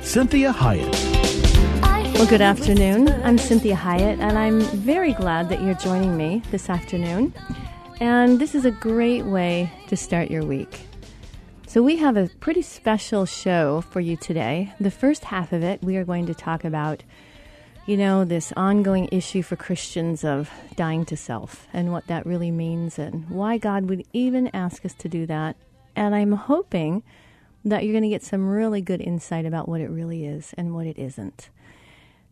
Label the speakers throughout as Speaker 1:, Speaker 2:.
Speaker 1: Cinthia Hiett.
Speaker 2: Well, good afternoon. I'm Cinthia Hiett, and I'm very glad that you're joining me this afternoon. And this is a great way to start your week. So, we have a pretty special show for you today. The first half of it, we are going to talk about, you know, this ongoing issue for Christians of dying to self and what that really means and why God would even ask us to do that. And I'm hoping that you're going to get some really good insight about what it really is and what it isn't.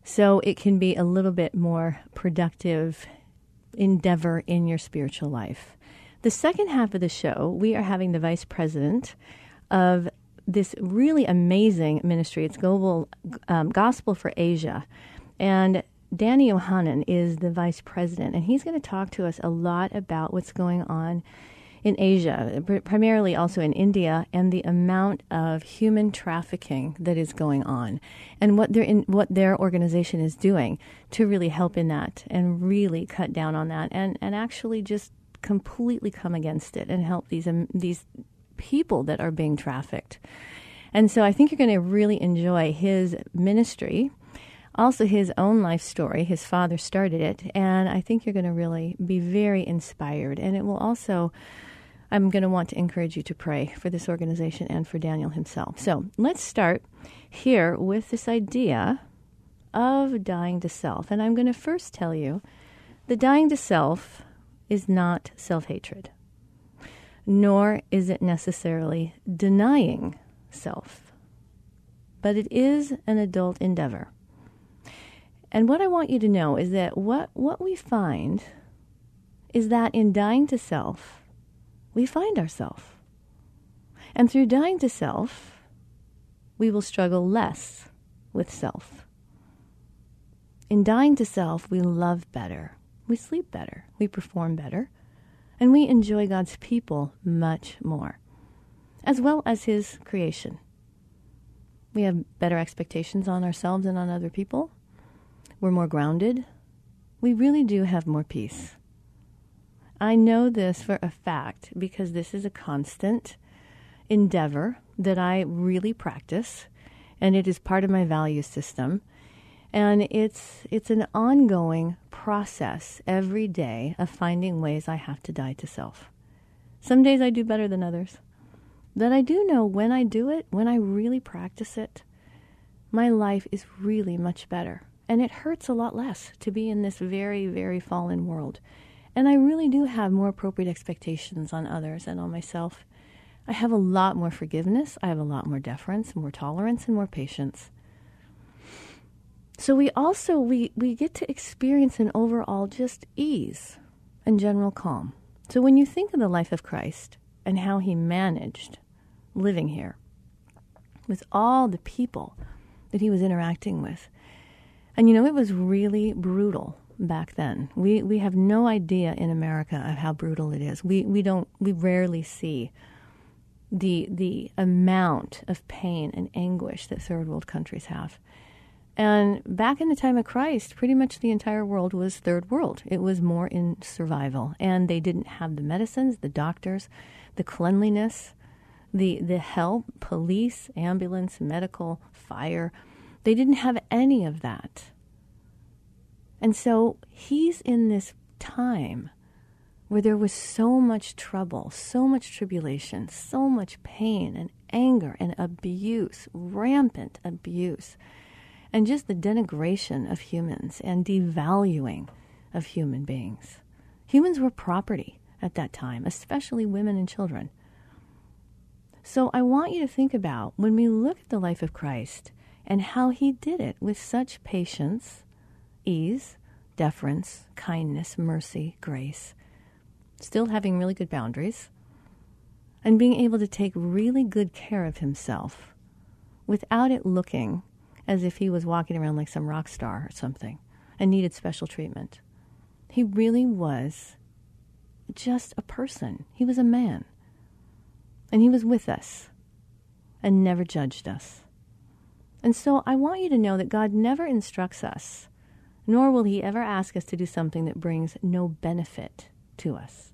Speaker 2: So it can be a little bit more productive endeavor in your spiritual life. The second half of the show, we are having the vice president of this really amazing ministry. It's Global um, Gospel for Asia. And Danny Yohannon is the vice president, and he's going to talk to us a lot about what's going on in Asia, primarily also in India, and the amount of human trafficking that is going on, and what their what their organization is doing to really help in that, and really cut down on that, and and actually just completely come against it and help these um, these people that are being trafficked. And so I think you're going to really enjoy his ministry also his own life story. His father started it, and I think you're going to really be very inspired. And it will also I'm going to want to encourage you to pray for this organization and for Daniel himself. So let's start here with this idea of dying to self. And I'm going to first tell you the dying to self is not self hatred, nor is it necessarily denying self, but it is an adult endeavor. And what I want you to know is that what, what we find is that in dying to self, we find ourselves. And through dying to self, we will struggle less with self. In dying to self, we love better, we sleep better, we perform better, and we enjoy God's people much more, as well as His creation. We have better expectations on ourselves and on other people. We're more grounded. We really do have more peace. I know this for a fact because this is a constant endeavor that I really practice and it is part of my value system. And it's it's an ongoing process every day of finding ways I have to die to self. Some days I do better than others. But I do know when I do it, when I really practice it, my life is really much better. And it hurts a lot less to be in this very, very fallen world. And I really do have more appropriate expectations on others and on myself. I have a lot more forgiveness, I have a lot more deference, more tolerance, and more patience. So we also we, we get to experience an overall just ease and general calm. So when you think of the life of Christ and how he managed living here with all the people that he was interacting with, and you know, it was really brutal back then. We we have no idea in America of how brutal it is. We we don't we rarely see the the amount of pain and anguish that third world countries have. And back in the time of Christ, pretty much the entire world was third world. It was more in survival, and they didn't have the medicines, the doctors, the cleanliness, the the help, police, ambulance, medical, fire. They didn't have any of that. And so he's in this time where there was so much trouble, so much tribulation, so much pain and anger and abuse, rampant abuse, and just the denigration of humans and devaluing of human beings. Humans were property at that time, especially women and children. So I want you to think about when we look at the life of Christ and how he did it with such patience, ease, deference, kindness, mercy, grace, still having really good boundaries, and being able to take really good care of himself without it looking as if he was walking around like some rock star or something and needed special treatment. He really was just a person. He was a man. And he was with us and never judged us. And so I want you to know that God never instructs us, nor will he ever ask us to do something that brings no benefit to us.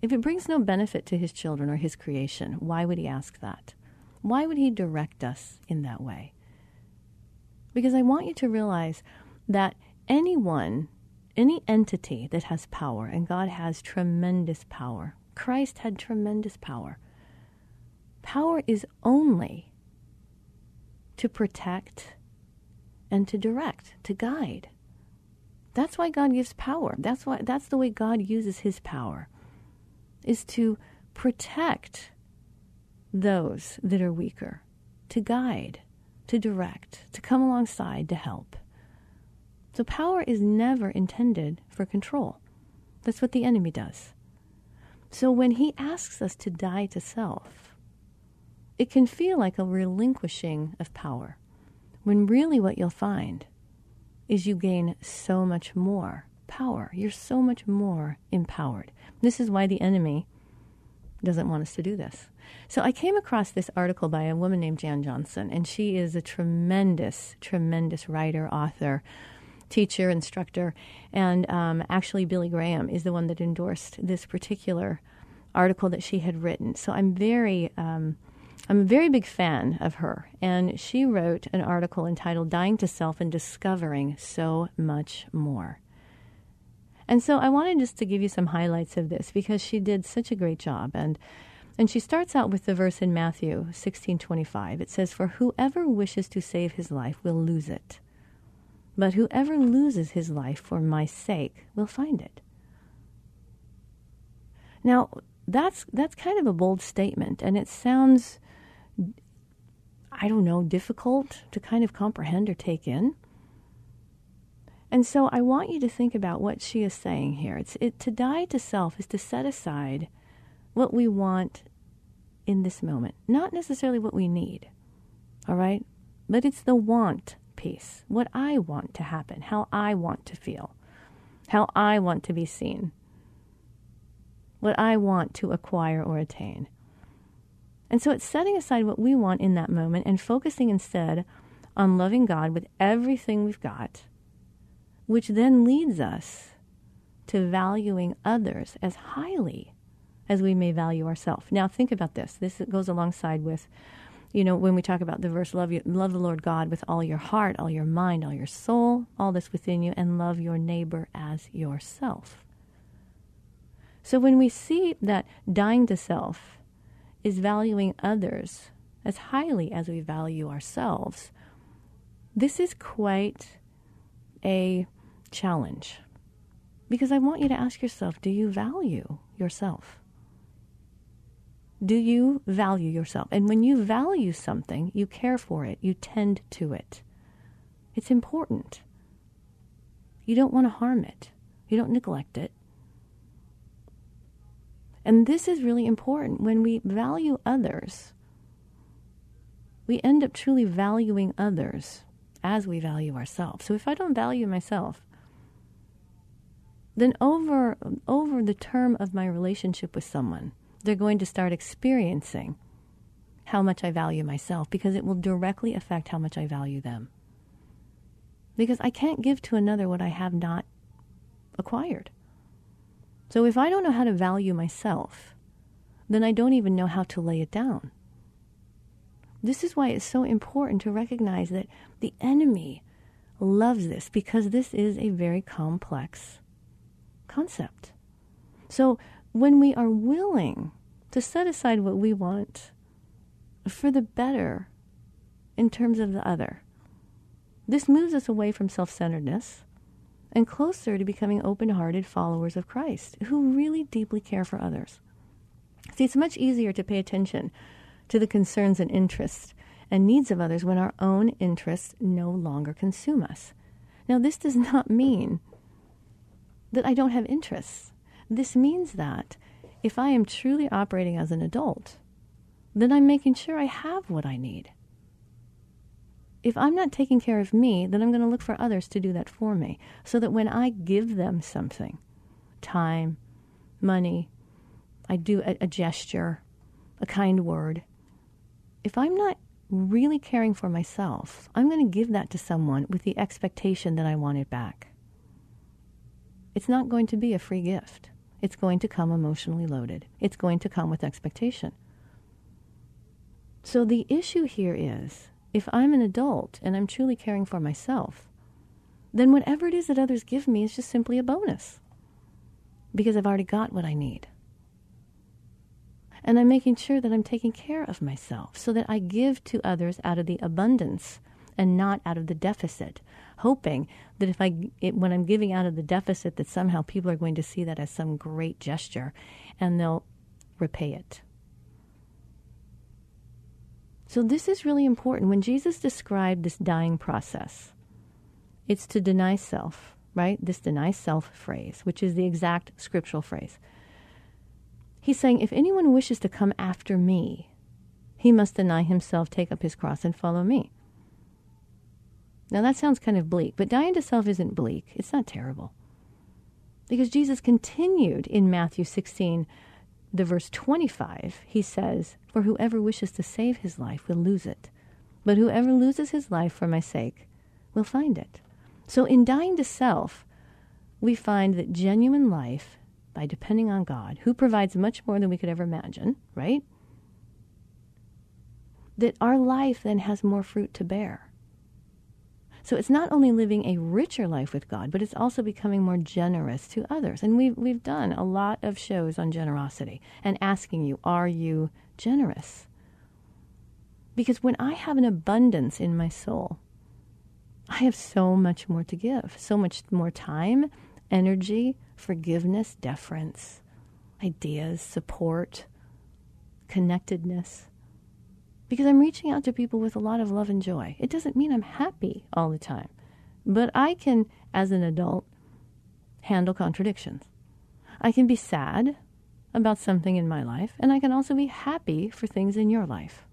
Speaker 2: If it brings no benefit to his children or his creation, why would he ask that? Why would he direct us in that way? Because I want you to realize that anyone, any entity that has power, and God has tremendous power, Christ had tremendous power. Power is only to protect and to direct, to guide. That's why God gives power. That's why that's the way God uses his power is to protect those that are weaker, to guide, to direct, to come alongside to help. So power is never intended for control. That's what the enemy does. So when he asks us to die to self, it can feel like a relinquishing of power, when really what you'll find is you gain so much more power. You're so much more empowered. This is why the enemy doesn't want us to do this. So I came across this article by a woman named Jan Johnson, and she is a tremendous, tremendous writer, author, teacher, instructor. And um, actually, Billy Graham is the one that endorsed this particular article that she had written. So I'm very, um, I'm a very big fan of her. And she wrote an article entitled Dying to Self and Discovering So Much More. And so I wanted just to give you some highlights of this because she did such a great job. And and she starts out with the verse in Matthew 16:25. It says, "For whoever wishes to save his life will lose it. But whoever loses his life for my sake will find it." Now, that's that's kind of a bold statement and it sounds I don't know, difficult to kind of comprehend or take in. And so I want you to think about what she is saying here. It's it, to die to self is to set aside what we want in this moment, not necessarily what we need. All right? But it's the want piece. What I want to happen, how I want to feel, how I want to be seen, what I want to acquire or attain. And so it's setting aside what we want in that moment and focusing instead on loving God with everything we've got which then leads us to valuing others as highly as we may value ourselves. Now, think about this. This goes alongside with, you know, when we talk about the verse, love, you, love the Lord God with all your heart, all your mind, all your soul, all this within you, and love your neighbor as yourself. So when we see that dying to self is valuing others as highly as we value ourselves, this is quite a challenge. Because I want you to ask yourself do you value yourself? Do you value yourself? And when you value something, you care for it, you tend to it. It's important. You don't want to harm it, you don't neglect it. And this is really important. When we value others, we end up truly valuing others as we value ourselves. So if I don't value myself, then over over the term of my relationship with someone, they're going to start experiencing how much I value myself because it will directly affect how much I value them. Because I can't give to another what I have not acquired. So if I don't know how to value myself, then I don't even know how to lay it down. This is why it's so important to recognize that the enemy loves this because this is a very complex concept. So when we are willing to set aside what we want for the better in terms of the other, this moves us away from self centeredness and closer to becoming open hearted followers of Christ who really deeply care for others. See, it's much easier to pay attention to the concerns and interests and needs of others when our own interests no longer consume us. Now, this does not mean that I don't have interests. This means that if I am truly operating as an adult, then I'm making sure I have what I need. If I'm not taking care of me, then I'm going to look for others to do that for me so that when I give them something time, money, I do a, a gesture, a kind word if I'm not really caring for myself, I'm going to give that to someone with the expectation that I want it back. It's not going to be a free gift. It's going to come emotionally loaded. It's going to come with expectation. So the issue here is if I'm an adult and I'm truly caring for myself, then whatever it is that others give me is just simply a bonus because I've already got what I need. And I'm making sure that I'm taking care of myself so that I give to others out of the abundance and not out of the deficit, hoping that if I, it, when I'm giving out of the deficit, that somehow people are going to see that as some great gesture and they'll repay it. So, this is really important. When Jesus described this dying process, it's to deny self, right? This deny self phrase, which is the exact scriptural phrase. He's saying, if anyone wishes to come after me, he must deny himself, take up his cross, and follow me. Now that sounds kind of bleak, but dying to self isn't bleak. It's not terrible. Because Jesus continued in Matthew 16, the verse 25, he says, For whoever wishes to save his life will lose it, but whoever loses his life for my sake will find it. So in dying to self, we find that genuine life by depending on God, who provides much more than we could ever imagine, right? That our life then has more fruit to bear. So it's not only living a richer life with God, but it's also becoming more generous to others. And we've, we've done a lot of shows on generosity and asking you, are you generous? Because when I have an abundance in my soul, I have so much more to give, so much more time, energy, forgiveness, deference, ideas, support, connectedness. Because I'm reaching out to people with a lot of love and joy. It doesn't mean I'm happy all the time, but I can, as an adult, handle contradictions. I can be sad about something in my life, and I can also be happy for things in your life.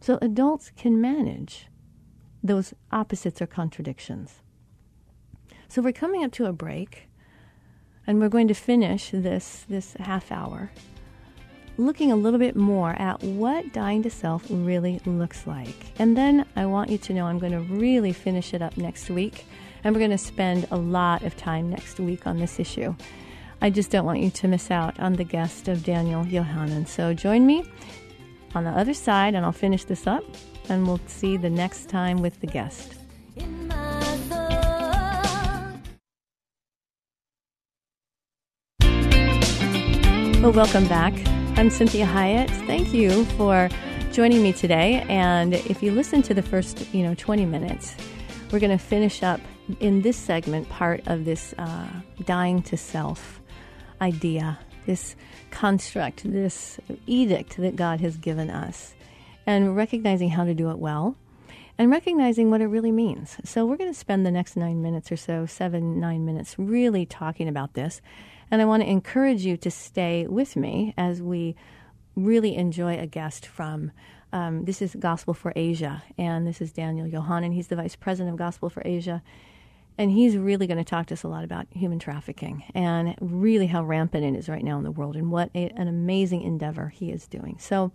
Speaker 2: So adults can manage those opposites or contradictions. So we're coming up to a break, and we're going to finish this this half hour looking a little bit more at what dying to self really looks like. And then I want you to know I'm going to really finish it up next week, and we're going to spend a lot of time next week on this issue. I just don't want you to miss out on the guest of Daniel Yohannon. So join me on the other side, and I'll finish this up, and we'll see the next time with the guest. Well, welcome back. I'm Cinthia Hiett. Thank you for joining me today. And if you listen to the first, you know, 20 minutes, we're going to finish up in this segment part of this uh, dying to self idea, this construct, this edict that God has given us, and recognizing how to do it well and recognizing what it really means. So, we're going to spend the next nine minutes or so, seven, nine minutes, really talking about this and I want to encourage you to stay with me as we really enjoy a guest from. Um, this is Gospel for Asia, and this is Daniel Yohannon. He's the vice president of Gospel for Asia. And he's really going to talk to us a lot about human trafficking and really how rampant it is right now in the world and what a, an amazing endeavor he is doing. So,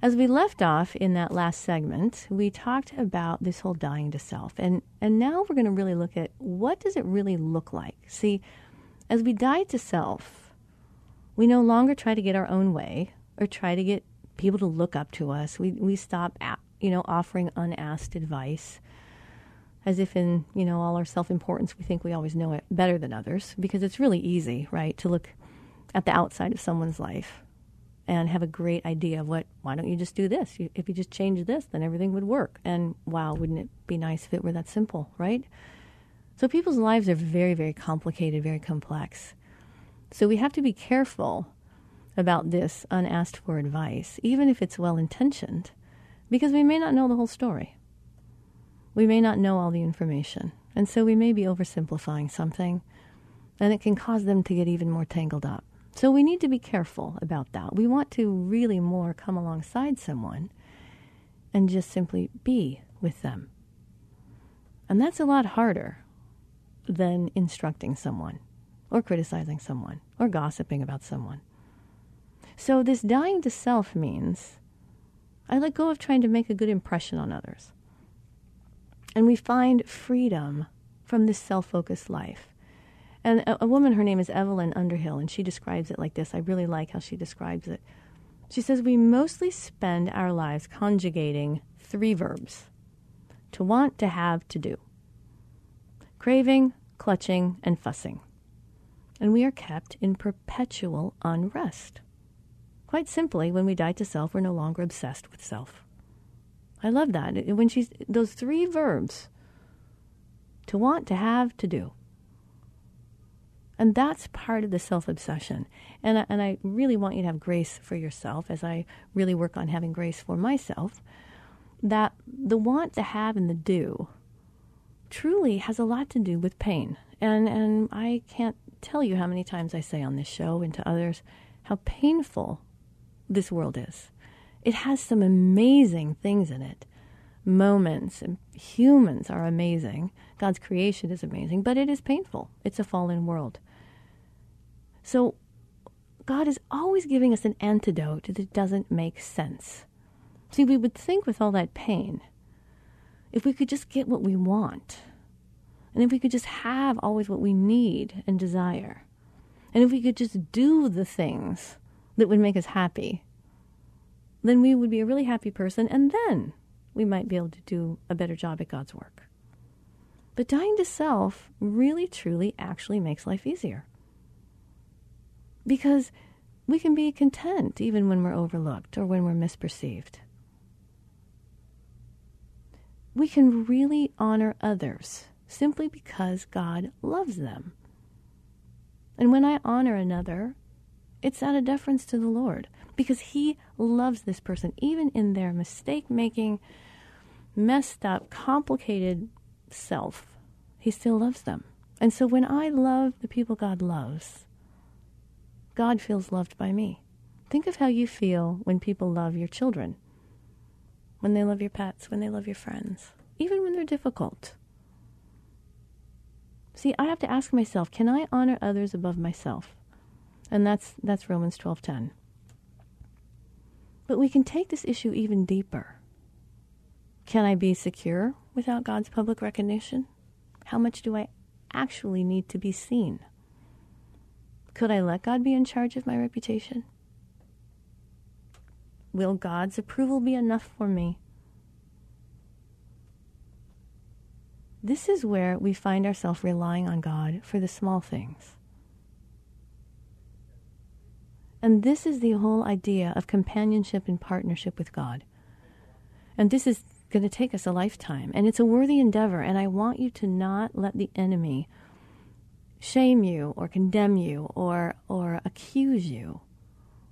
Speaker 2: as we left off in that last segment, we talked about this whole dying to self. And, and now we're going to really look at what does it really look like? See, as we die to self, we no longer try to get our own way or try to get people to look up to us. We, we stop, you know, offering unasked advice. as if in, you know, all our self-importance we think we always know it better than others because it's really easy, right, to look at the outside of someone's life and have a great idea of what why don't you just do this? If you just change this, then everything would work. And wow, wouldn't it be nice if it were that simple, right? So people's lives are very very complicated, very complex. So we have to be careful about this unasked for advice, even if it's well intentioned, because we may not know the whole story. We may not know all the information. And so we may be oversimplifying something, and it can cause them to get even more tangled up. So we need to be careful about that. We want to really more come alongside someone and just simply be with them. And that's a lot harder than instructing someone or criticizing someone or gossiping about someone. So, this dying to self means I let go of trying to make a good impression on others. And we find freedom from this self focused life. And a, a, woman, her name is Evelyn Underhill, and she describes it like this. I really like how she describes it. She says, We mostly spend our lives conjugating three verbs to want, to have, to do craving, clutching, and fussing. And we are kept in perpetual unrest. Quite simply, when we die to self, we're no longer obsessed with self. I love that. When she's those three verbs to want, to have, to do. And that's part of the self obsession. And I, and I really want you to have grace for yourself as I really work on having grace for myself. That the want, to have, and the do truly has a lot to do with pain. And, and I can't tell you how many times I say on this show and to others how painful this world is. It has some amazing things in it. Moments and humans are amazing. God's creation is amazing, but it is painful. It's a fallen world. So God is always giving us an antidote that doesn't make sense. See, we would think with all that pain, if we could just get what we want, and if we could just have always what we need and desire, and if we could just do the things that would make us happy, then we would be a really happy person, and then we might be able to do a better job at God's work. But dying to self really, truly, actually makes life easier. Because we can be content even when we're overlooked or when we're misperceived. We can really honor others simply because God loves them. And when I honor another, it's out of deference to the Lord because He loves this person, even in their mistake making, messed up, complicated self. He still loves them. And so when I love the people God loves, God feels loved by me. Think of how you feel when people love your children, when they love your pets, when they love your friends, even when they're difficult. See, I have to ask myself, can I honor others above myself? And that's that's Romans 12:10. But we can take this issue even deeper. Can I be secure without God's public recognition? How much do I actually need to be seen? Could I let God be in charge of my reputation? Will God's approval be enough for me? This is where we find ourselves relying on God for the small things. And this is the whole idea of companionship and partnership with God. And this is going to take us a lifetime. And it's a worthy endeavor. And I want you to not let the enemy shame you or condemn you or, or accuse you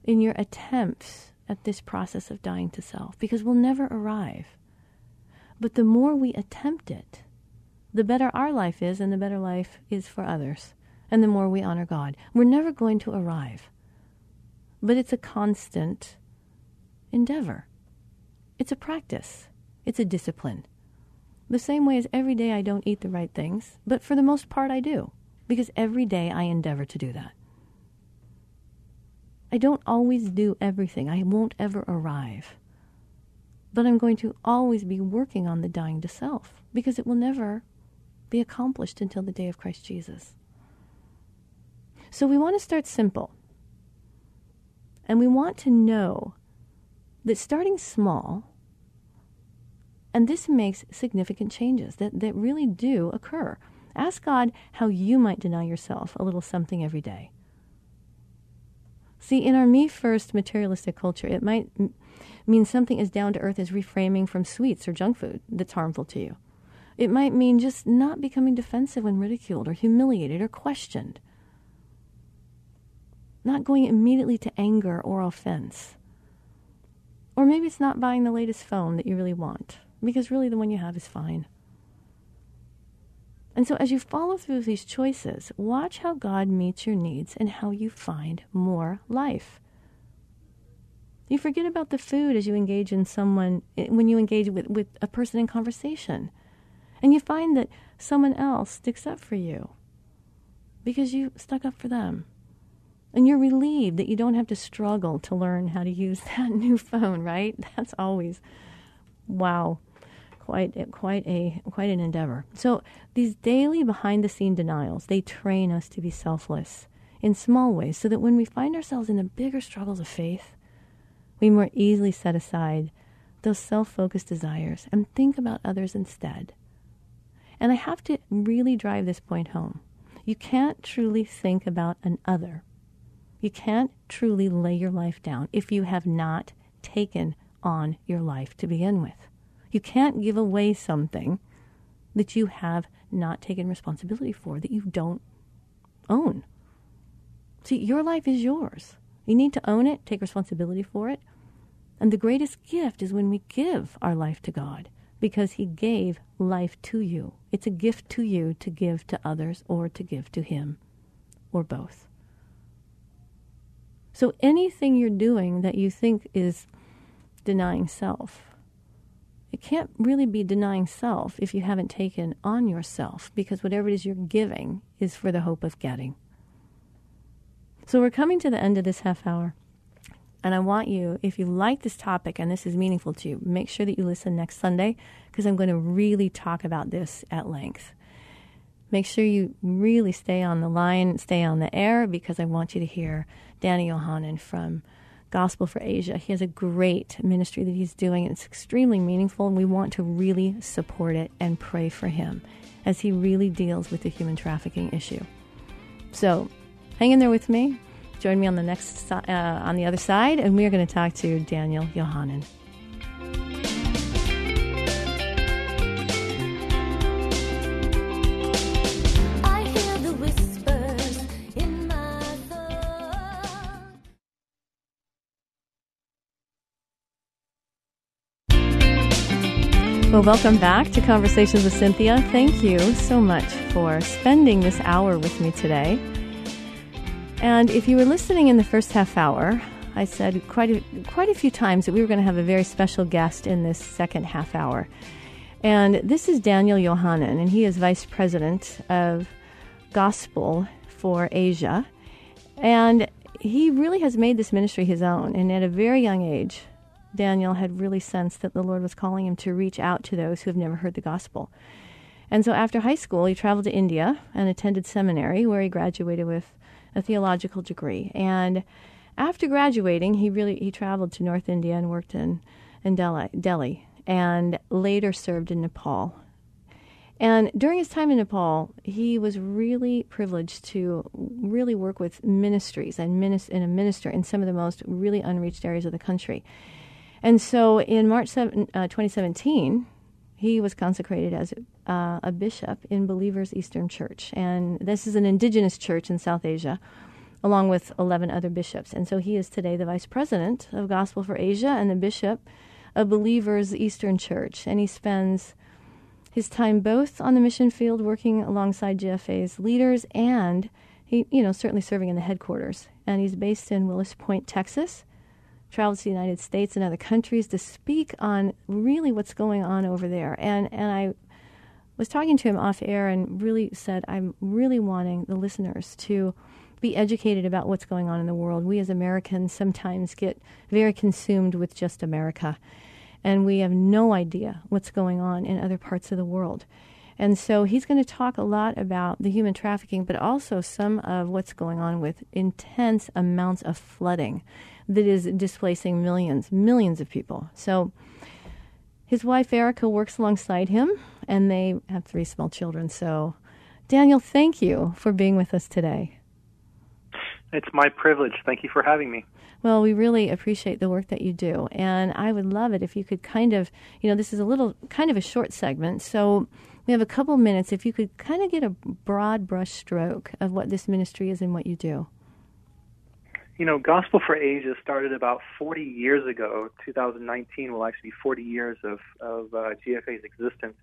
Speaker 2: in your attempts at this process of dying to self because we'll never arrive. But the more we attempt it, the better our life is and the better life is for others, and the more we honor God. We're never going to arrive but it's a constant endeavor. It's a practice, it's a discipline. The same way as every day I don't eat the right things, but for the most part I do, because every day I endeavor to do that. I don't always do everything, I won't ever arrive. But I'm going to always be working on the dying to self, because it will never be accomplished until the day of Christ Jesus. So we want to start simple. And we want to know that starting small And this makes significant changes that, that really do occur. Ask God how you might deny yourself a little something every day. See, in our me first materialistic culture, it might m- mean something as down to earth as reframing from sweets or junk food that's harmful to you. It might mean just not becoming defensive when ridiculed or humiliated or questioned. Not going immediately to anger or offense. Or maybe it's not buying the latest phone that you really want, because really the one you have is fine. And so, as you follow through these choices, watch how God meets your needs and how you find more life. You forget about the food as you engage in someone, eh, when you engage with, with a person in conversation. And you find that someone else sticks up for you because you stuck up for them. And you're relieved that you don't have to struggle to learn how to use that new phone, right? That's always, wow quite quite a quite an endeavor. So these daily behind the scene denials, they train us to be selfless in small ways so that when we find ourselves in the bigger struggles of faith, we more easily set aside those self-focused desires and think about others instead. And I have to really drive this point home. You can't truly think about an other. You can't truly lay your life down if you have not taken on your life to begin with. You can't give away something that you have not taken responsibility for, that you don't own. See, your life is yours. You need to own it, take responsibility for it. And the greatest gift is when we give our life to God because He gave life to you. It's a gift to you to give to others or to give to Him or both. So anything you're doing that you think is denying self, it can't really be denying self if you haven't taken on yourself, because whatever it is you're giving is for the hope of getting. So we're coming to the end of this half hour. And I want you, if you like this topic and this is meaningful to you, make sure that you listen next Sunday because I'm going to really talk about this at length. Make sure you really stay on the line, stay on the air because I want you to hear Danny Yohannon from Gospel for Asia. He has a great ministry that he's doing. and It's extremely meaningful, and we want to really support it and pray for him as he really deals with the human trafficking issue. So, hang in there with me. Join me on the next uh, on the other side, and we are going to talk to Daniel Yohannon. Well, welcome back to Conversations with Cinthia. Thank you so much for spending this hour with me today. And if you were listening in the first half hour, I said quite a, quite a few times that we were going to have a very special guest in this second half hour. And this is Daniel Yohannon, and he is vice president of Gospel for Asia. And he really has made this ministry his own. And at a very young age, Daniel had really sensed that the Lord was calling him to reach out to those who have never heard the gospel. And so after high school, he traveled to India and attended seminary, where he graduated with a theological degree. And after graduating, he really he traveled to North India and worked in in Delhi, Delhi and later served in Nepal. And during his time in Nepal, he was really privileged to really work with ministries and, minister, and a minister in some of the most really unreached areas of the country. And so in March 7, uh, 2017, he was consecrated as uh, a bishop in Believers Eastern Church. And this is an indigenous church in South Asia, along with 11 other bishops. And so he is today the vice president of Gospel for Asia and the bishop of Believers Eastern Church. And he spends his time both on the mission field working alongside GFA's leaders and he, you know, certainly serving in the headquarters. And he's based in Wills Point, Texas travels to the United States and other countries to speak on really what's going on over there. And and I was talking to him off air and really said I'm really wanting the listeners to be educated about what's going on in the world. We as Americans sometimes get very consumed with just America, and we have no idea what's going on in other parts of the world. And so he's going to talk a lot about the human trafficking, but also some of what's going on with intense amounts of flooding that is displacing millions, millions of people. So His wife Erica works alongside him, and they have three small children. So, Daniel, thank you for being with us today.
Speaker 3: It's my privilege. Thank you for having me.
Speaker 2: Well, we really appreciate the work that you do. And I would love it if you could kind of, you know, this is a little kind of a short segment. So we have a couple minutes. If you could kind of get a broad brush stroke of what this ministry is and what you do.
Speaker 3: You know, Gospel for Asia started about 40 years ago. 2019 will actually be 40 years of, of uh, GFA's existence.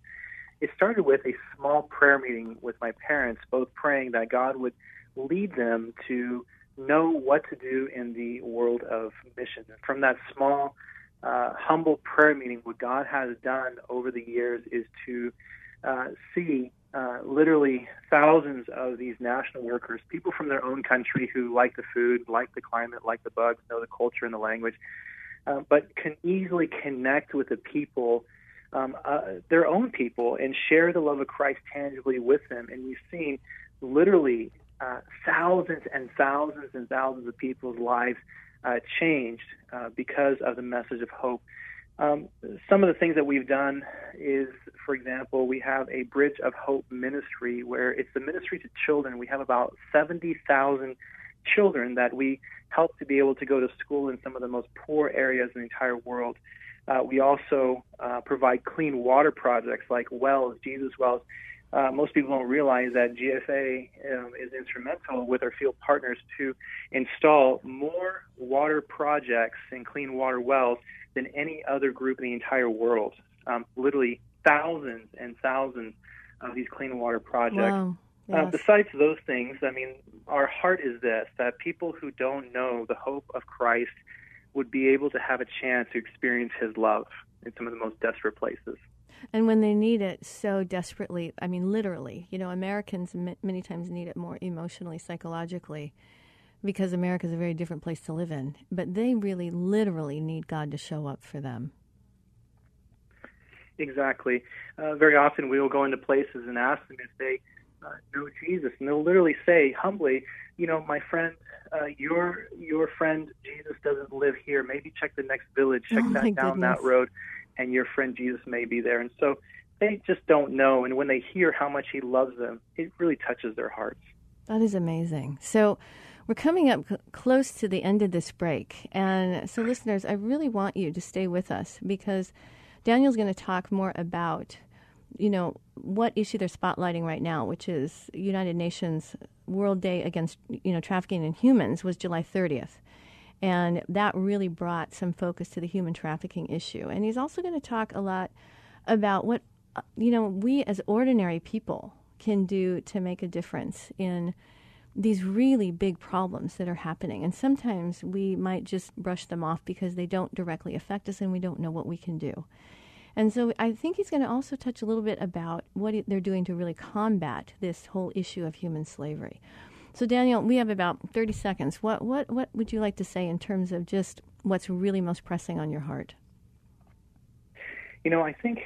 Speaker 3: It started with a small prayer meeting with my parents, both praying that God would lead them to know what to do in the world of mission. And from that small, uh, humble prayer meeting, what God has done over the years is to uh, see uh, literally thousands of these national workers, people from their own country who like the food, like the climate, like the bugs, know the culture and the language, uh, but can easily connect with the people, um, uh, their own people, and share the love of Christ tangibly with them. And we've seen literally uh, thousands and thousands and thousands of people's lives uh, changed uh, because of the message of hope. Um, some of the things that we've done is, for example, we have a Bridge of Hope ministry where it's the ministry to children. We have about 70,000 children that we help to be able to go to school in some of the most poor areas in the entire world. Uh, we also uh, provide clean water projects like wells, Jesus wells. Uh, most people don't realize that GFA um, is instrumental with our field partners to install more water projects and clean water wells than any other group in the entire world. Um, literally thousands and thousands of these clean water projects.
Speaker 2: Wow.
Speaker 3: Uh, besides those things, I mean, our heart is this that people who don't know the hope of Christ would be able to have a chance to experience his love in some of the most desperate places.
Speaker 2: and when they need it so desperately, I mean, literally, you know, Americans m- many times need it more emotionally, psychologically, because America is a very different place to live in. But they really, literally need God to show up for them.
Speaker 3: Exactly. Uh, very often we will go into places and ask them if they uh, know Jesus, and they'll literally say humbly, "You know, my friend, uh, your your friend Jesus doesn't live here. Maybe check the next village, check
Speaker 2: Oh,
Speaker 3: that down that road, and your friend Jesus may be there." And so they just don't know. And when they hear how much He loves them, it really touches their hearts.
Speaker 2: That is amazing. So, we're coming up close to the end of this break. And so, listeners, I really want you to stay with us because Daniel's going to talk more about, you know, what issue they're spotlighting right now, which is United Nations World Day Against, you know, Trafficking in Humans was July 30th. And that really brought some focus to the human trafficking issue. And he's also going to talk a lot about what, uh, you know, we as ordinary people can do to make a difference in these really big problems that are happening. And sometimes we might just brush them off because they don't directly affect us and we don't know what we can do. And so I think he's going to also touch a little bit about what they're doing to really combat this whole issue of human slavery. So Daniel, we have about 30 seconds. What what what would you like to say in terms of just what's really most pressing on your heart?
Speaker 3: You know, I think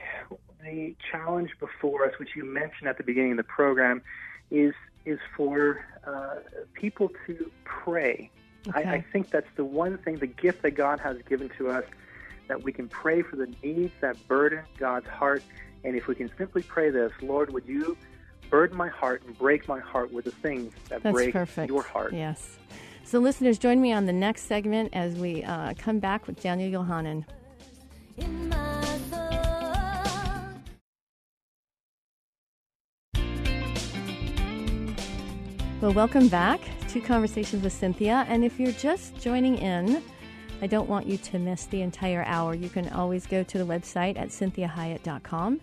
Speaker 3: the challenge before us, which you mentioned at the beginning of the program, is is for uh, people to pray. I, I think that's the one thing, the gift that God has given to us, that we can pray for the needs that burden God's heart. And if we can simply pray this, Lord, would you burden my heart and break my heart with the things that
Speaker 2: That's
Speaker 3: break
Speaker 2: perfect.
Speaker 3: your heart?
Speaker 2: Yes. So listeners, join me on the next segment as we uh, come back with Daniel Yohannon.
Speaker 4: in my soul.
Speaker 2: Well, welcome back to Conversations with Cinthia. And if you're just joining in, I don't want you to miss the entire hour. You can always go to the website at cinthiahiett.com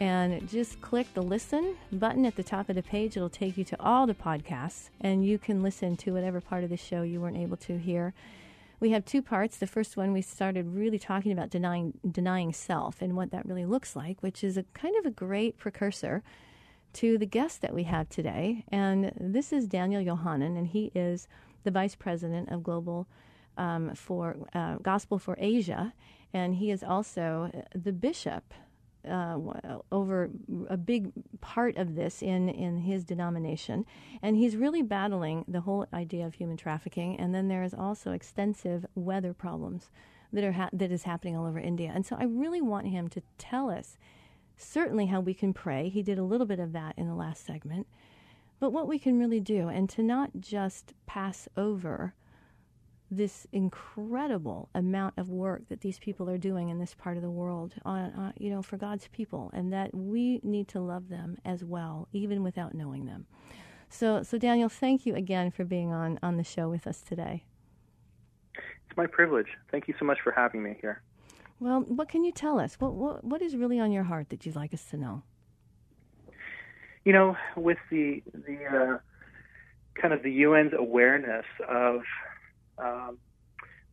Speaker 2: and just click the listen button at the top of the page. It'll take you to all the podcasts, and you can listen to whatever part of the show you weren't able to hear. We have two parts. The first one, we started really talking about denying denying self and what that really looks like, which is a kind of a great precursor to the guest that we have today. And this is Daniel Yohannon, and he is the vice president of Global um, for uh, Gospel for Asia, and he is also the bishop. Uh, over a big part of this in, in his denomination. And he's really battling the whole idea of human trafficking. And then there is also extensive weather problems that are ha- that is happening all over India. And so I really want him to tell us certainly how we can pray. He did a little bit of that in the last segment, but what we can really do, and to not just pass over this incredible amount of work that these people are doing in this part of the world on, uh, you know for God's people and that we need to love them as well even without knowing them. So so Daniel, thank you again for being on on the show with us today.
Speaker 3: It's my privilege. Thank you so much for having me here.
Speaker 2: Well, what can you tell us? What what what is really on your heart that you'd like us to know?
Speaker 3: You know, with the the uh, kind of the UN's awareness of um,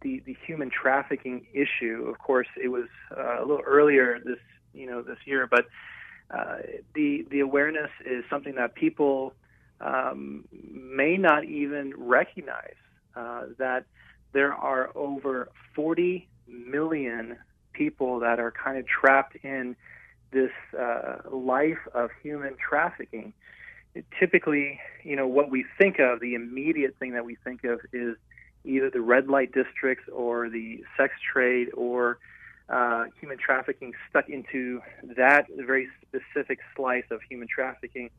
Speaker 3: the the human trafficking issue. Of course, it was uh, a little earlier this you know this year, but uh, the the awareness is something that people um, may not even recognize uh, that there are over 40 million people that are kind of trapped in this uh, life of human trafficking. Typically, you know, what we think of, the immediate thing that we think of is either the red light districts or the sex trade or uh, human trafficking stuck into that very specific slice of human trafficking.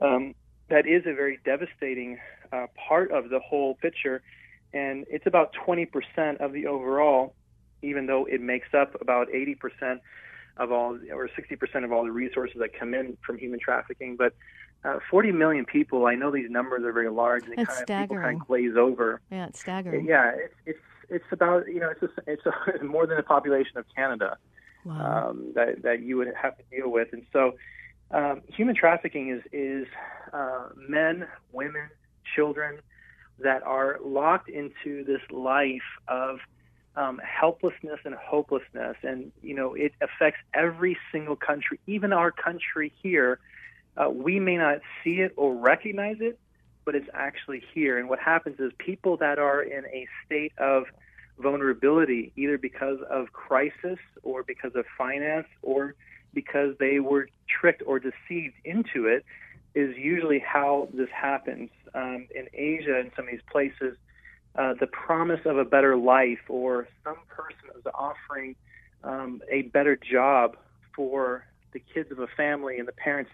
Speaker 3: Um, that is a very devastating uh, part of the whole picture, and it's about 20% of the overall, even though it makes up about 80% of all or 60% of all the resources that come in from human trafficking. But uh, 40 million people, I know these numbers are very large and kind of, people kind of glaze over.
Speaker 2: Yeah, it's staggering.
Speaker 3: Yeah, it's it's it's about you know it's it's a, more than the population of Canada
Speaker 2: Wow.
Speaker 3: um, that that you would have to deal with, and so um, human trafficking is is uh, men, women, children that are locked into this life of um, helplessness and hopelessness, and you know it affects every single country, even our country here. Uh, we may not see it or recognize it, but it's actually here. And what happens is people that are in a state of vulnerability, either because of crisis or because of finance or because they were tricked or deceived into it, is usually how this happens. Um, in Asia and some of these places, uh, the promise of a better life or some person is offering um, a better job for the kids of a family and the parents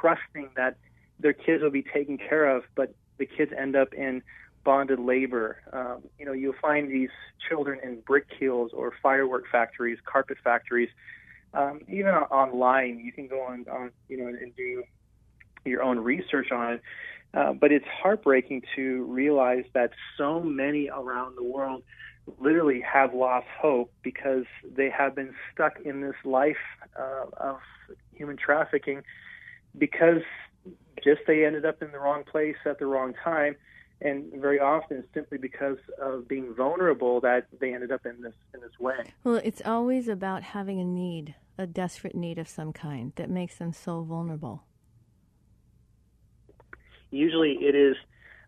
Speaker 3: trusting that their kids will be taken care of, but the kids end up in bonded labor. Um, you know, you'll find these children in brick kilns or firework factories, carpet factories. Um, even online, you can go on, on you know, and do your own research on it. Uh, but it's heartbreaking to realize that so many around the world literally have lost hope because they have been stuck in this life uh, of human trafficking because just they ended up in the wrong place at the wrong time and very often simply because of being vulnerable that they ended up in this in this way
Speaker 2: Well, it's always about having a need, a desperate need of some kind that makes them so vulnerable.
Speaker 3: usually it is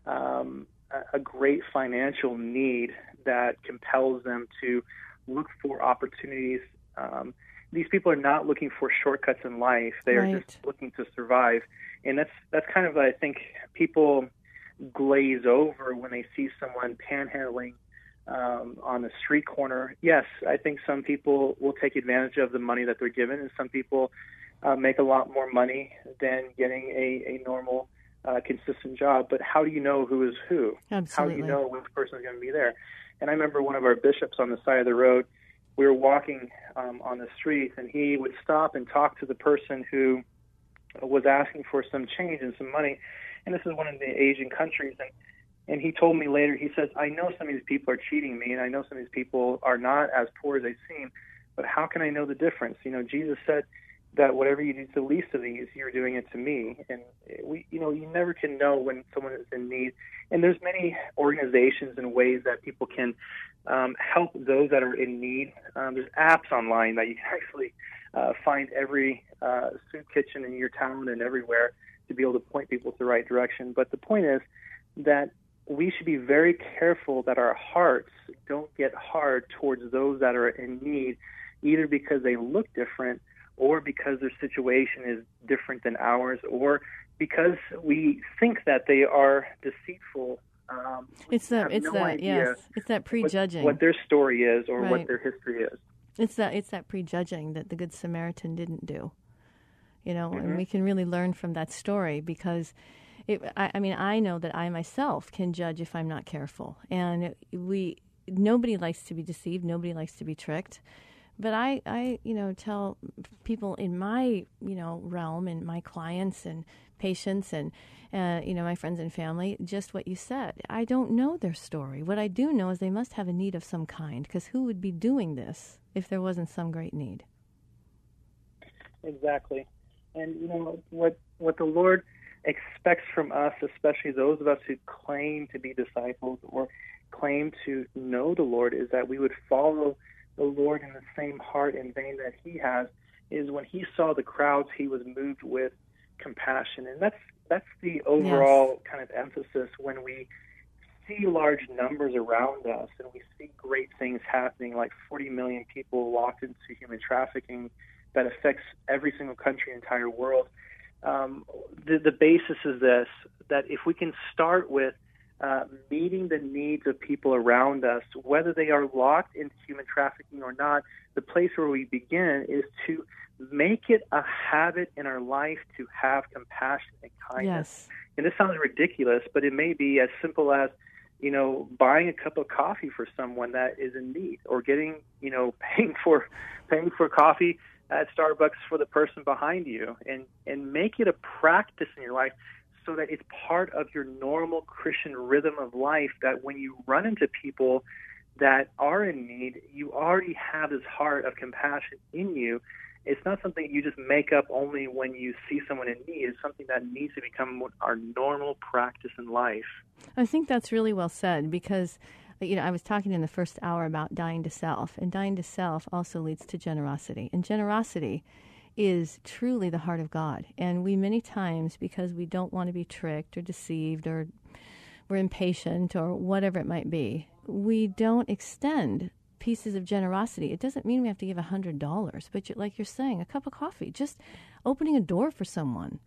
Speaker 3: um, a- a great financial need that compels them to look for opportunities. Um, these people are not looking for shortcuts in life; they are just looking to survive, and that's that's kind of what I think people glaze over when they see someone panhandling um, on the street corner. Yes, I think some people will take advantage of the money that they're given, and some people uh, make a lot more money than getting a, a normal, uh, consistent job. But how do you know who is who? How do you know which person is going to be there? And I remember one of our bishops on the side of the road. We were walking um, on the street, and he would stop and talk to the person who was asking for some change and some money. And this is one of the Asian countries, and and he told me later. He says, "I know some of these people are cheating me, and I know some of these people are not as poor as they seem. But how can I know the difference? You know, Jesus said." That whatever you do to the least of these, you're doing it to me, and we, you know, you never can know when someone is in need. And there's many organizations and ways that people can um, help those that are in need. Um, there's apps online that you can actually uh, find every uh, soup kitchen in your town and everywhere to be able to point people to the right direction. But the point is that we should be very careful that our hearts don't get hard towards those that are in need, either because they look different or because their situation is different than ours or because we think that they are deceitful Um,
Speaker 2: It's that. It's
Speaker 3: no
Speaker 2: that. Yes. It's that
Speaker 3: what-
Speaker 2: prejudging.
Speaker 3: what, their story is or
Speaker 2: Right.
Speaker 3: what their history is.
Speaker 2: It's that it's that prejudging that the Good Samaritan didn't do. You know,
Speaker 3: Mm-hmm.
Speaker 2: and we can really learn from that story because it, I, I mean, I know that I myself can judge if I'm not careful, and we nobody likes to be deceived, nobody likes to be tricked. But I, I, you know, tell people in my, you know, realm and my clients and patients and, uh, you know, my friends and family, just what you said. I don't know their story. What I do know is they must have a need of some kind, because who would be doing this if there wasn't some great need?
Speaker 3: Exactly. And you know what what the Lord expects from us, especially those of us who claim to be disciples or claim to know the Lord, is that we would follow the Lord in the same heart and vein that He has. Is when He saw the crowds, He was moved with compassion, and that's that's the overall kind of emphasis when we see large numbers around us and we see great things happening, like 40 million people locked into human trafficking that affects every single country, entire world. Um, the, the basis is this: that if we can start with uh, meeting the needs of people around us, whether they are locked into human trafficking or not, the place where we begin is to make it a habit in our life to have compassion and kindness.
Speaker 2: Yes.
Speaker 3: And this sounds ridiculous, but it may be as simple as, you know, buying a cup of coffee for someone that is in need, or getting, you know, paying for paying for coffee at Starbucks for the person behind you, and and make it a practice in your life so that it's part of your normal Christian rhythm of life. That when you run into people that are in need, you already have this heart of compassion in you. It's not something you just make up only when you see someone in need. It's something that needs to become our normal practice in life.
Speaker 2: I think that's really well said because, you know, I was talking in the first hour about dying to self, and dying to self also leads to generosity. And generosity is truly the heart of God. And we, many times, because we don't want to be tricked or deceived or we're impatient or whatever it might be, we don't extend pieces of generosity. It doesn't mean we have to give a $100, but you, like you're saying, a cup of coffee, just opening a door for someone.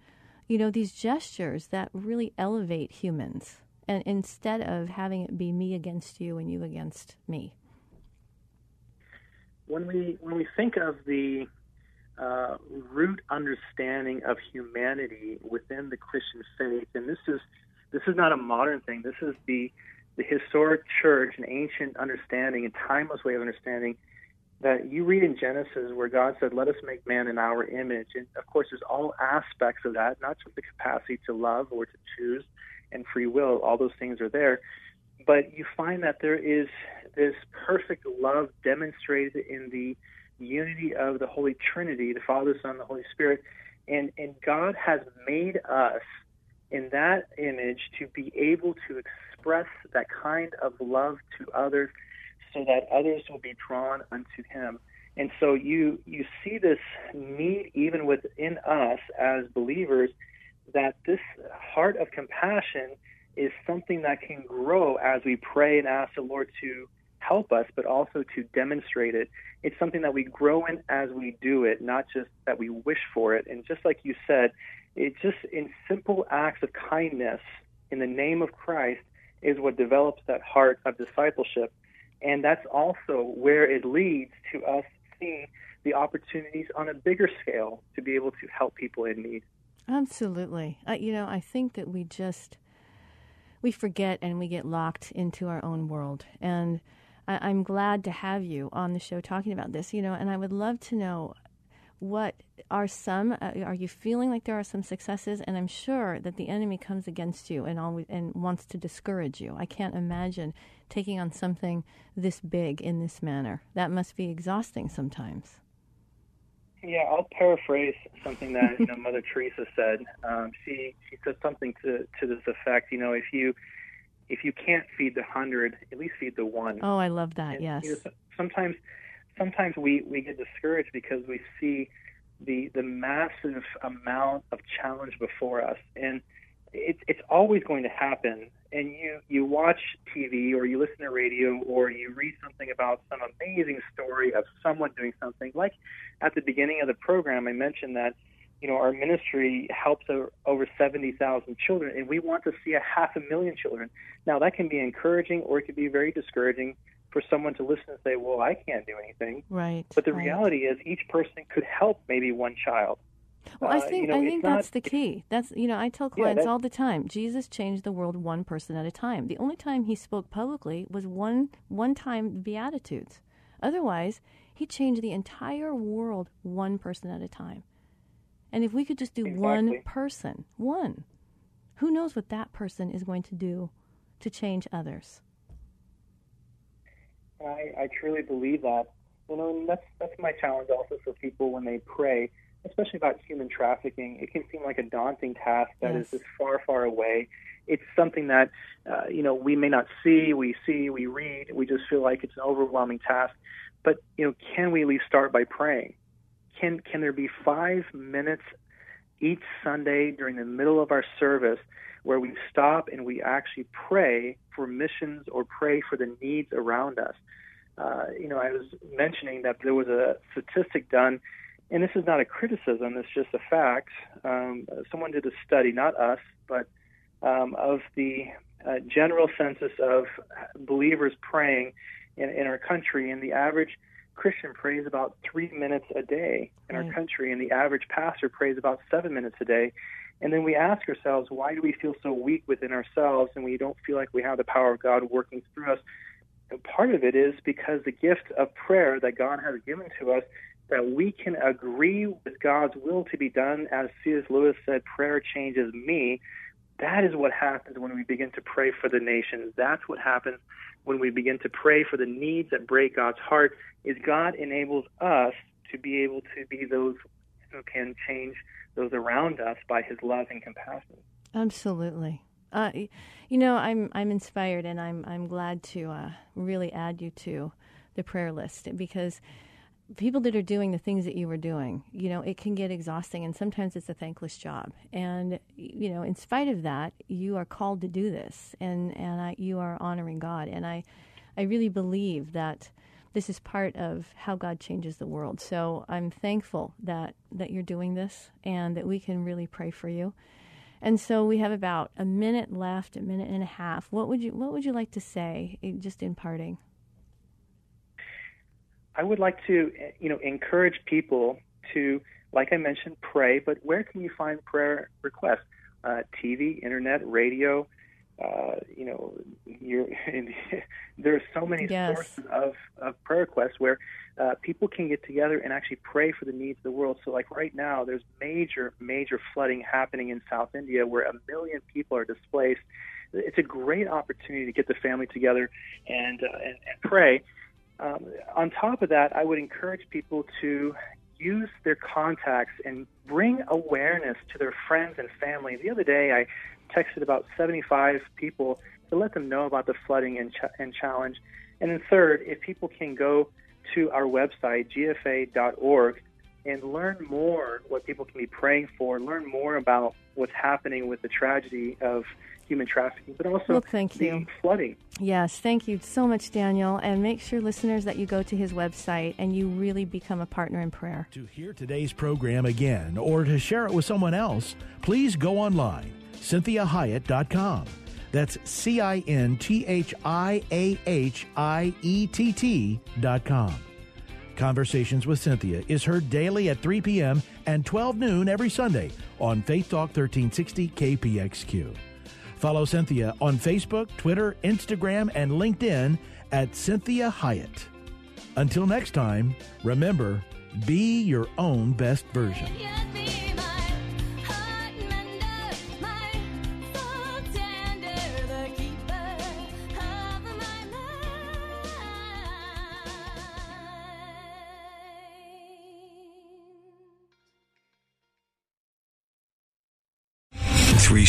Speaker 2: You know, these gestures that really elevate humans and instead of having it be me against you and you against me.
Speaker 3: When we when we think of the uh, root understanding of humanity within the Christian faith, and this is this is not a modern thing. This is the the historic church, an ancient understanding, a timeless way of understanding that you read in Genesis where God said, "Let us make man in our image," and of course, there's all aspects of that, not just the capacity to love or to choose and free will. All those things are there, but you find that there is this perfect love demonstrated in the unity of the Holy Trinity, the Father, Son, the Holy Spirit, and and God has made us in that image to be able to express that kind of love to others so that others will be drawn unto him. And so you you see this need even within us as believers that this heart of compassion is something that can grow as we pray and ask the Lord to help us, but also to demonstrate it. It's something that we grow in as we do it, not just that we wish for it. And just like you said, it just in simple acts of kindness in the name of Christ is what develops that heart of discipleship. And that's also where it leads to us seeing the opportunities on a bigger scale to be able to help people in need.
Speaker 2: Absolutely. Uh, you know, I think that we just we forget and we get locked into our own world. And I, I'm glad to have you on the show talking about this. You know, and I would love to know what are some uh, are you feeling like there are some successes and i'm sure that the enemy comes against you and always and wants to discourage you i can't imagine taking on something this big in this manner that must be exhausting sometimes
Speaker 3: Yeah, I'll paraphrase something that you know Mother Teresa said. Um, she she said something to to this effect. You know, if you if you can't feed the hundred, at least feed the one.
Speaker 2: oh i love that
Speaker 3: And,
Speaker 2: yes
Speaker 3: you know, sometimes sometimes we we get discouraged because we see the the massive amount of challenge before us, and it's it's always going to happen. And you you watch TV or you listen to radio or you read something about some amazing story of someone doing something. Like at the beginning of the program, I mentioned that you know, our ministry helps over, over 70,000 children, and we want to see a half a million children. Now, that can be encouraging or it can be very discouraging for someone to listen and say, well, I can't do anything.
Speaker 2: Right.
Speaker 3: But the
Speaker 2: right.
Speaker 3: reality is each person could help maybe one child.
Speaker 2: Well, I
Speaker 3: Uh,
Speaker 2: think
Speaker 3: you know,
Speaker 2: I think
Speaker 3: not-
Speaker 2: that's the key. That's you know I tell clients
Speaker 3: that-
Speaker 2: all the time. Jesus changed the world one person at a time. The only time he spoke publicly was one one time beatitudes. Otherwise, he changed the entire world one person at a time. And if we could just do one person, one, who knows what that person is going to do to change others?
Speaker 3: I, I truly believe that. You know, and that's that's my challenge also for people when they pray, especially about human trafficking. It can seem like a daunting task that is
Speaker 2: Yes.
Speaker 3: just far, far away. It's something that uh, you know we may not see, we see, we read, we just feel like it's an overwhelming task. But you know, can we at least start by praying? Can can there be five minutes each Sunday during the middle of our service where we stop and we actually pray for missions or pray for the needs around us. Uh, you know, I was mentioning that there was a statistic done, and this is not a criticism, it's just a fact. Um, someone did a study, not us, but um, of the uh, general census of believers praying in, in our country, and the average Christian prays about three minutes a day in our
Speaker 2: mm.
Speaker 3: country, and the average pastor prays about seven minutes a day. And then we ask ourselves, why do we feel so weak within ourselves and we don't feel like we have the power of God working through us? And part of it is because the gift of prayer that God has given to us, that we can agree with God's will to be done. As C.S. Lewis said, prayer changes me. That is what happens when we begin to pray for the nations. That's what happens when we begin to pray for the needs that break God's heart. Is God enables us to be able to be those who can change those around us by His love and compassion.
Speaker 2: Absolutely. Uh, you know, I'm I'm inspired, and I'm I'm glad to uh, really add you to the prayer list because people that are doing the things that you were doing, you know, it can get exhausting, and sometimes it's a thankless job. And you know, in spite of that, you are called to do this, and and I, you are honoring God, and I I really believe that this is part of how God changes the world. So I'm thankful that that you're doing this, and that we can really pray for you. And so we have about a minute left, a minute and a half. What would you What would you like to say, eh, just in parting?
Speaker 3: I would like to, you know, encourage people to, like I mentioned, pray. But where can you find prayer requests? Uh, TV, internet, radio. Uh, you know, you're, there are so many
Speaker 2: Yes.
Speaker 3: sources of, of prayer requests where uh, people can get together and actually pray for the needs of the world. So, like right now, there's major, major flooding happening in South India where a million people are displaced. It's a great opportunity to get the family together and uh, and, and pray. Um, on top of that, I would encourage people to use their contacts and bring awareness to their friends and family. The other day, I texted about 75 people to let them know about the flooding and, ch- and challenge. And then, third, if people can go to our website, gfa.org, and learn more what people can be praying for, learn more about what's happening with the tragedy of human trafficking, but also
Speaker 2: Well, thank
Speaker 3: the
Speaker 2: you.
Speaker 3: flooding.
Speaker 2: Yes, thank you so much, Daniel. And make sure, listeners, that you go to his website and you really become a partner in prayer.
Speaker 1: To hear today's program again or to share it with someone else, please go online, cinthiahiett.com. That's C I N T H I A H I E T T dot com. Conversations with Cinthia is heard daily at 3 p.m. and 12 noon every Sunday on Faith Talk 1360 KPXQ. Follow Cinthia on Facebook, Twitter, Instagram, and LinkedIn at Cinthia Hiett. Until next time, remember, be your own best version.